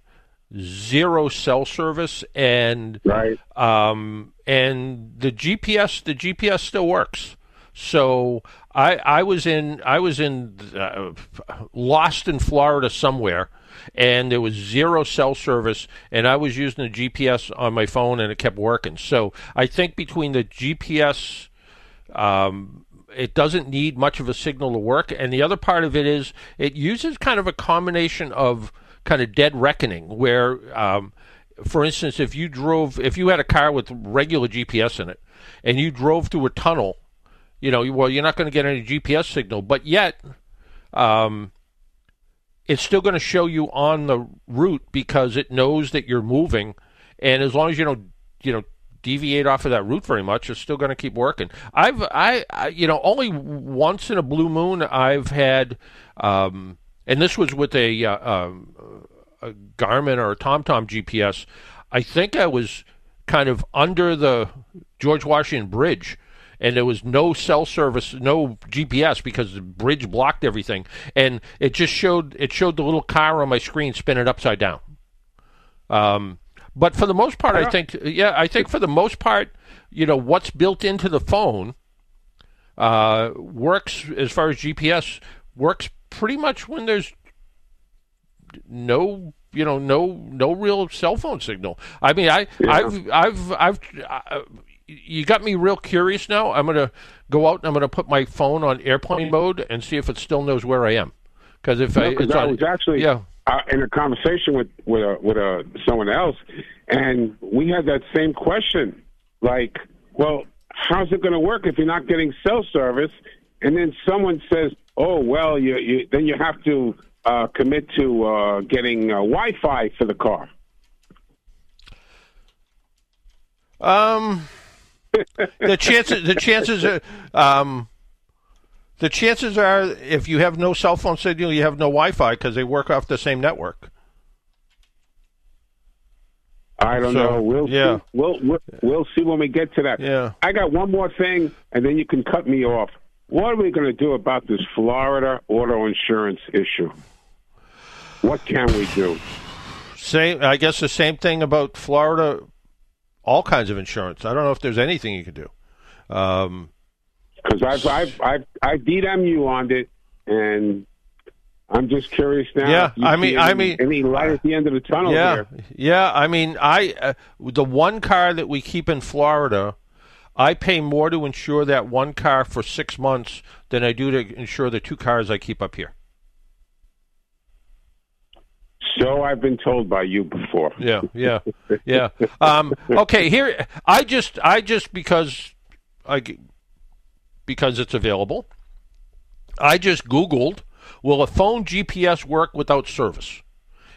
zero cell service and right. um, and the GPS the GPS still works. So I I was in I was in uh, lost in Florida somewhere and there was zero cell service, and I was using the GPS on my phone, and it kept working. So I think between the GPS, um, it doesn't need much of a signal to work, and the other part of it is it uses kind of a combination of kind of dead reckoning, where, um, for instance, if you drove, if you had a car with regular GPS in it, and you drove through a tunnel, you know, well, you're not going to get any GPS signal, but yet. Um, it's still going to show you on the route because it knows that you're moving, and as long as you don't, you know, deviate off of that route very much, it's still going to keep working. I've, I, I, you know, only once in a blue moon I've had, um, and this was with a, uh, um, a Garmin or a TomTom GPS. I think I was kind of under the George Washington Bridge and there was no cell service, no GPS because the bridge blocked everything, and it just showed it showed the little car on my screen spinning upside down. Um, but for the most part, I think yeah, I think for the most part, you know, what's built into the phone uh, works as far as GPS works pretty much when there's no you know no no real cell phone signal i mean i yeah. i've i've i've uh, you got me real curious now. I'm going to go out and I'm going to put my phone on airplane mode and see if it still knows where I am. Because if no, I, it's I on, was actually, yeah. uh, in a conversation with with a, with a, someone else, and we had that same question. Like, well, how's it going to work if you're not getting cell service? And then someone says, oh, well, you, you then you have to uh, commit to uh, getting uh, Wi-Fi for the car. Um, the chances the chances are um, the chances are if you have no cell phone signal, you have no Wi-Fi because they work off the same network. I don't So, know. We'll yeah. see. We'll, we'll we'll see when we get to that. Yeah. I got one more thing, and then you can cut me off. What are we going to do about this Florida auto insurance issue? What can we do? Same, I guess the same thing about Florida. All kinds of insurance. I don't know if there's anything you can do. Um, Because I've I've I've I've DM'd you on it, and I'm just curious now. Yeah, I mean- see I mean- any light at the end of the tunnel yeah, here. yeah. I mean, I uh, the one car that we keep in Florida, I pay more to insure that one car for six months than I do to insure the two cars I keep up here. So I've been told by you before. Yeah, yeah, yeah. Um, okay, here I just I just because I because it's available. I just Googled, will a phone GPS work without service?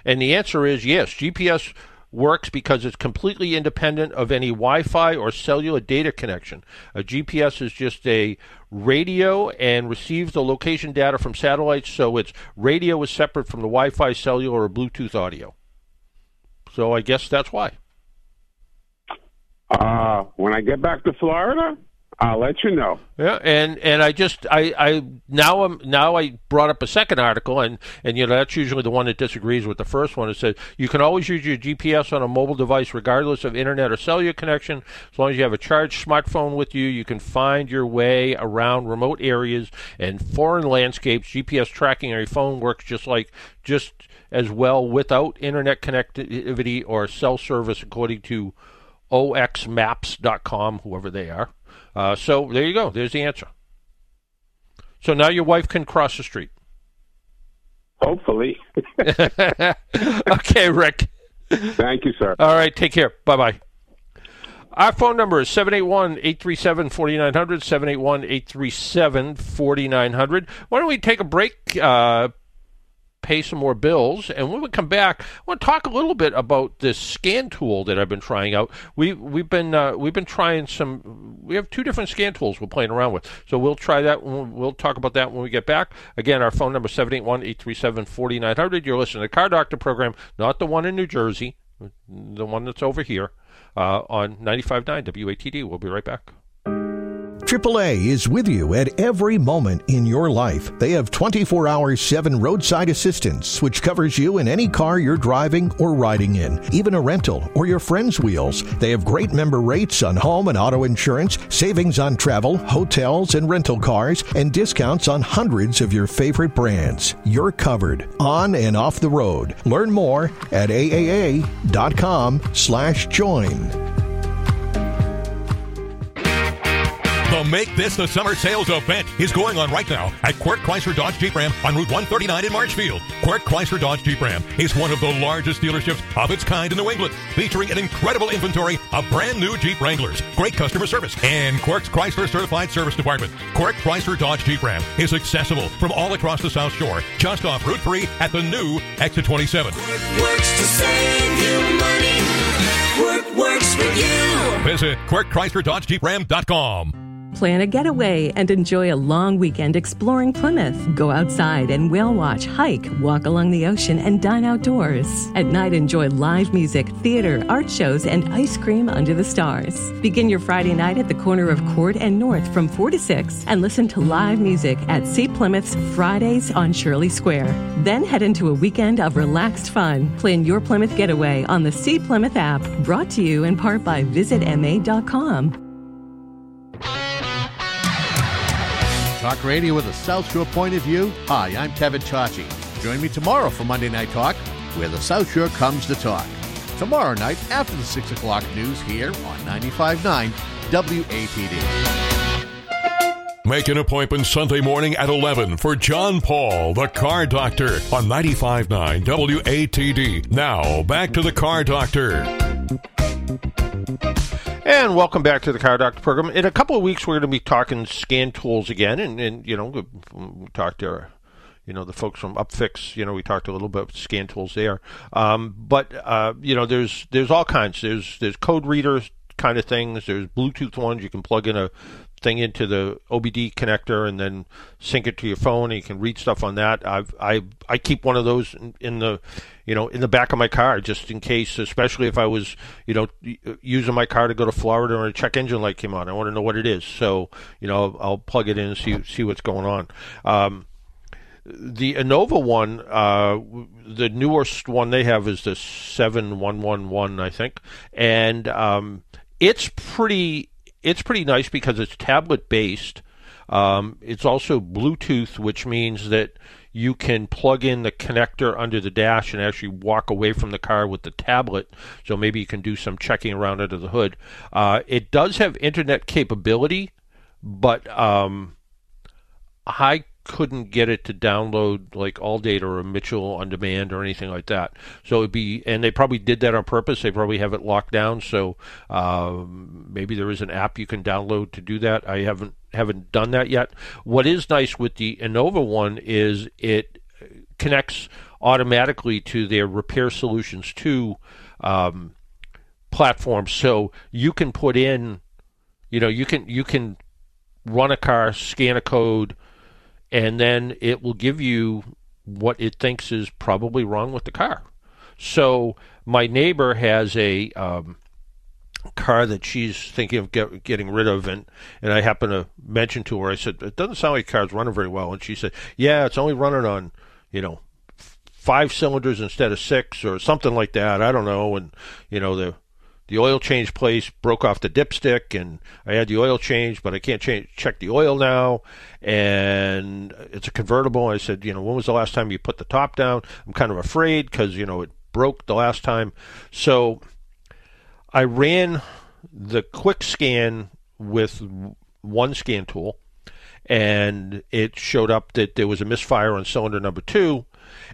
And the answer is yes. GPS works because it's completely independent of any Wi-Fi or cellular data connection. A GPS is just a radio and receives the location data from satellites, so its radio is separate from the Wi-Fi, cellular, or Bluetooth audio. So I guess that's why. Uh, when I get back to Florida, I'll let you know. Yeah, and and I just I I now I'm now I brought up a second article and and you know that's usually the one that disagrees with the first one. It says you can always use your GPS on a mobile device regardless of internet or cellular connection. As long as you have a charged smartphone with you, you can find your way around remote areas and foreign landscapes. GPS tracking on your phone works just like just as well without internet connectivity or cell service, according to oxmaps.com, whoever they are. Uh, so there you go. There's the answer. So now your wife can cross the street. Hopefully. <laughs> okay, Rick. Thank you, sir. All right, take care. Bye bye. Our phone number is 781 837 4900. 781 837 4900. Why don't we take a break, uh, pay some more bills, and when we come back, I want to talk a little bit about this scan tool that I've been trying out. We, we've been uh, we've been trying some. We have two different scan tools we're playing around with, so we'll try that. We'll, talk about that when we get back. Again, our phone number 781 837 4900. You're listening to the Car Doctor program, not the one in New Jersey, the one that's over here uh, on 95.9 WATD. We'll be right back. AAA is with you at every moment in your life. They have 24 hour 7 roadside assistance, which covers you in any car you're driving or riding in, even a rental or your friend's wheels. They have great member rates on home and auto insurance, savings on travel, hotels, and rental cars, and discounts on hundreds of your favorite brands. You're covered on and off the road. Learn more at aaa.com slash join. The Make This the Summer Sales event is going on right now at Quirk Chrysler Dodge Jeep Ram on Route 139 in Marshfield. Quirk Chrysler Dodge Jeep Ram is one of the largest dealerships of its kind in New England, featuring an incredible inventory of brand new Jeep Wranglers, great customer service, and Quirk's Chrysler Certified Service Department. Quirk Chrysler Dodge Jeep Ram is accessible from all across the South Shore, just off Route 3 at the new Exit 27. Works to save you money. Work works for you. Visit QuirkChryslerDodgeJeepRam.com. Plan a getaway and enjoy a long weekend exploring Plymouth. Go outside and whale watch, hike, walk along the ocean, and dine outdoors. At night, enjoy live music, theater, art shows, and ice cream under the stars. Begin your Friday night at the corner of Court and North from 4 to 6 and listen to live music at See Plymouth's Fridays on Shirley Square. Then head into a weekend of relaxed fun. Plan your Plymouth getaway on the Sea Plymouth app, brought to you in part by VisitMA.com. Talk radio with a South Shore point of view. Hi, I'm Kevin Tachi. Join me tomorrow for Monday Night Talk, where the South Shore comes to talk. Tomorrow night after the 6 o'clock news here on 95.9 WATD. Make an appointment Sunday morning at 11 for John Paul, the car doctor, on 95.9 WATD. Now, back to the car doctor. And welcome back to the Car Doctor program. In a couple of weeks, we're going to be talking scan tools again, and, and you know, we talked to our, you know the folks from Upfix. You know, we talked a little bit about scan tools there. Um, but uh, you know, there's there's all kinds. There's there's code readers kind of things. There's Bluetooth ones you can plug in a thing into the OBD connector and then sync it to your phone and you can read stuff on that. I've I I keep one of those in, in, the you know in the back of my car just in case, especially if I was you know using my car to go to Florida and a check engine light came on. I want to know what it is, so you know I'll, I'll plug it in and see see what's going on. Um, the Innova one, uh, the newest one they have is the seven one one one, I think, and um, it's pretty it's pretty nice because it's tablet based. Um, it's also Bluetooth, which means that you can plug in the connector under the dash and actually walk away from the car with the tablet. So maybe you can do some checking around under the hood. Uh, it does have internet capability, but um, I couldn't get it to download like ALLDATA or Mitchell on demand or anything like that. So it'd be, and they probably did that on purpose. They probably have it locked down. So um, maybe there is an app you can download to do that. I haven't haven't done that yet. What is nice with the Innova one is it connects automatically to their Repair Solutions 2 um, platform. So you can put in, you know, you can you can run a car, scan a code and then it will give you what it thinks is probably wrong with the car. So my neighbor has a um, car that she's thinking of get, getting rid of, and and I happen to mention to her, I said, it doesn't sound like the car's running very well, and she said, yeah, it's only running on, you know, five cylinders instead of six or something like that. I don't know, and you know the the oil change place broke off the dipstick and I had the oil change, but I can't change, check the oil now. And it's a convertible. I said, you know, when was the last time you put the top down? I'm kind of afraid because, you know, it broke the last time. So I ran the quick scan with one scan tool and it showed up that there was a misfire on cylinder number two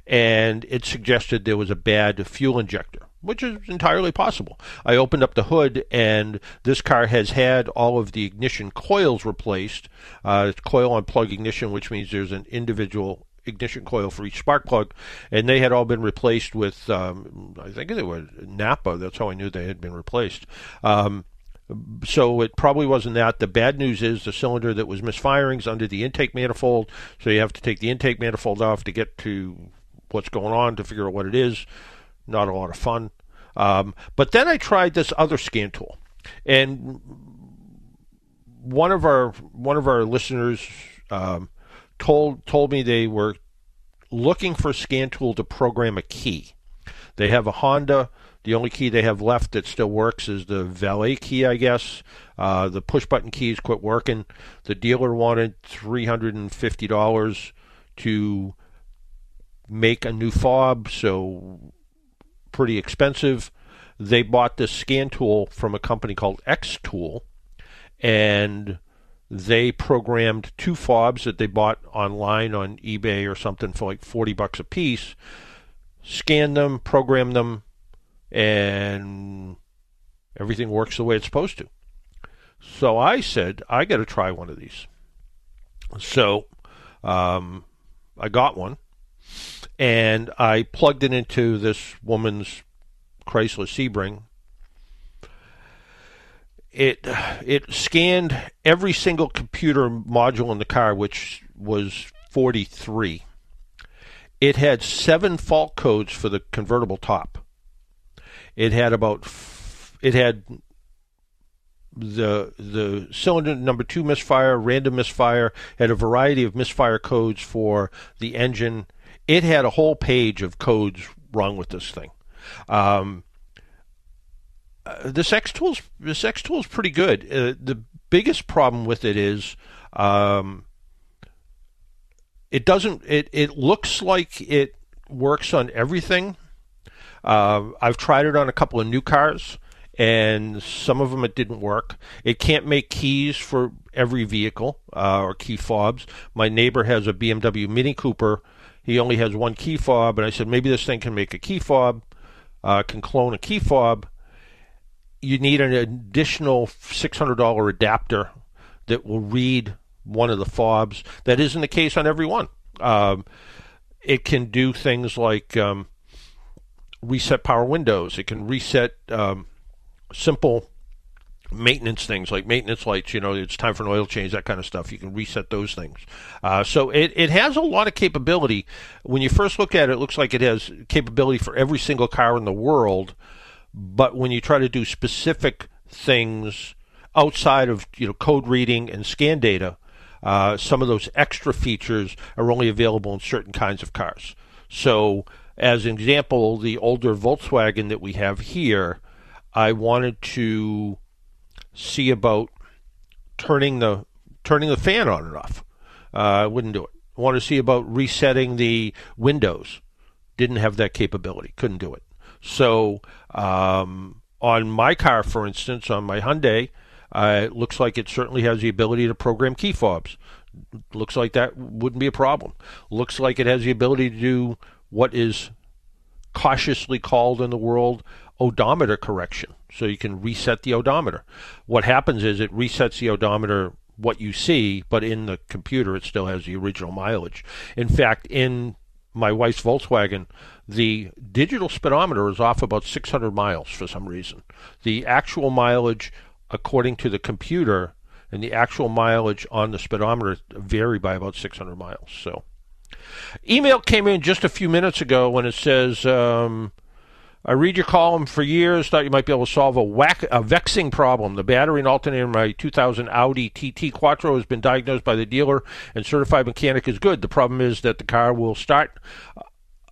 and it suggested there was a bad fuel injector which is entirely possible. I opened up the hood, and this car has had all of the ignition coils replaced. Uh, it's coil on plug ignition, which means there's an individual ignition coil for each spark plug, and they had all been replaced with, um, I think they were Napa. That's how I knew they had been replaced. Um, so it probably wasn't that. The bad news is the cylinder that was misfiring is under the intake manifold, so you have to take the intake manifold off to get to what's going on to figure out what it is not a lot of fun. Um, but then I tried this other scan tool, and one of our one of our listeners um, told told me they were looking for a scan tool to program a key. They have a Honda. The only key they have left that still works is the valet key, I guess. Uh, the push button keys quit working. The dealer wanted three hundred and fifty dollars to make a new fob, so pretty expensive. They bought this scan tool from a company called Xtool, and they programmed two fobs that they bought online on eBay or something for like 40 bucks a piece, scanned them, programmed them, and everything works the way it's supposed to. So I said, I got to try one of these. So um, I got one and I plugged it into this woman's Chrysler Sebring. It it scanned every single computer module in the car, which was 43. It had seven fault codes for the convertible top. It had about it had the the cylinder number two misfire, random misfire, had a variety of misfire codes for the engine it had a whole page of codes wrong with this thing. Um, uh, this Xtool's this Xtool is pretty good. Uh, the biggest problem with it is um, it doesn't. It it looks like it works on everything. Uh, I've tried it on a couple of new cars, and some of them it didn't work. It can't make keys for every vehicle uh, or key fobs. My neighbor has a BMW Mini Cooper. He only has one key fob, and I said maybe this thing can make a key fob, uh, can clone a key fob. You need an additional $600 adapter that will read one of the fobs. That isn't the case on every one. Um, it can do things like um, reset power windows. It can reset um, simple maintenance things like maintenance lights. You know, it's time for an oil change, that kind of stuff. You can reset those things. Uh, so it, it has a lot of capability. When you first look at it, it looks like it has capability for every single car in the world. But when you try to do specific things outside of you know code reading and scan data, uh, some of those extra features are only available in certain kinds of cars. So, as an example, the older Volkswagen that we have here, I wanted to see about turning the turning the fan on and off. Uh, I wouldn't do it. I wanted to see about resetting the windows. Didn't have that capability. Couldn't do it. So um, on my car, for instance, on my Hyundai, uh, it looks like it certainly has the ability to program key fobs. Looks like that wouldn't be a problem. Looks like it has the ability to do what is cautiously called in the world odometer correction. So you can reset the odometer. What happens is it resets the odometer what you see, but in the computer it still has the original mileage. In fact, in my wife's Volkswagen, the digital speedometer is off about 600 miles for some reason. The actual mileage according to the computer, and the actual mileage on the speedometer vary by about 600 miles. So, email came in just a few minutes ago when it says, um, I read your column for years, thought you might be able to solve a, whack, a vexing problem. The battery and alternator in my 2000 Audi TT Quattro has been diagnosed by the dealer and certified mechanic is good. The problem is that the car will start uh,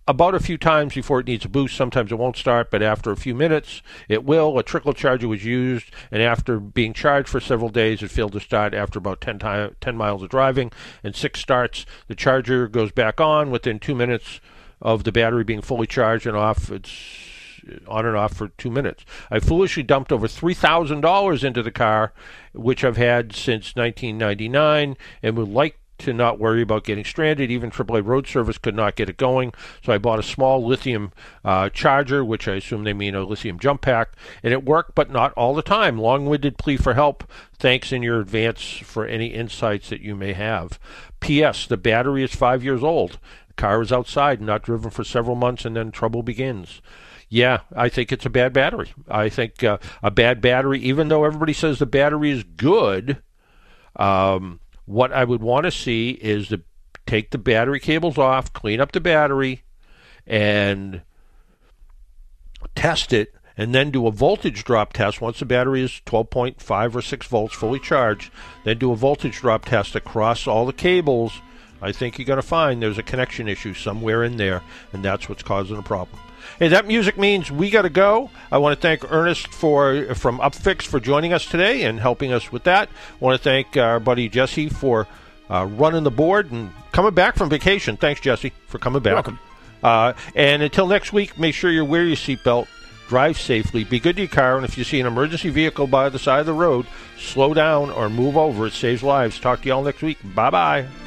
about a few times before it needs a boost. Sometimes it won't start, but after a few minutes, it will. A trickle charger was used, and after being charged for several days, it failed to start after about 10, time, 10 miles of driving and six starts. The charger goes back on within two minutes of the battery being fully charged and off. It's on and off for two minutes. I foolishly dumped over $3,000 into the car, which I've had since 1999, and would like to not worry about getting stranded. Even AAA road service could not get it going. So I bought a small lithium uh, charger, which I assume they mean a lithium jump pack, and it worked, but not all the time. Long winded plea for help. Thanks in your advance for any insights that you may have. P.S. The battery is five years old. Car is outside, not driven for several months, and then trouble begins. Yeah, I think it's a bad battery. I think uh, a bad battery, even though everybody says the battery is good, um, what I would want to see is to take the battery cables off, clean up the battery, and test it, and then do a voltage drop test once the battery is 12.5 or 6 volts fully charged. Then do a voltage drop test across all the cables. I think you're going to find there's a connection issue somewhere in there, and that's what's causing the problem. Hey, that music means we got to go. I want to thank Ernest for from Upfix for joining us today and helping us with that. I want to thank our buddy Jesse for uh, running the board and coming back from vacation. Thanks, Jesse, for coming back. welcome. Uh, and until next week, make sure you wear your seatbelt, drive safely, be good to your car, and if you see an emergency vehicle by the side of the road, slow down or move over. It saves lives. Talk to you all next week. Bye bye.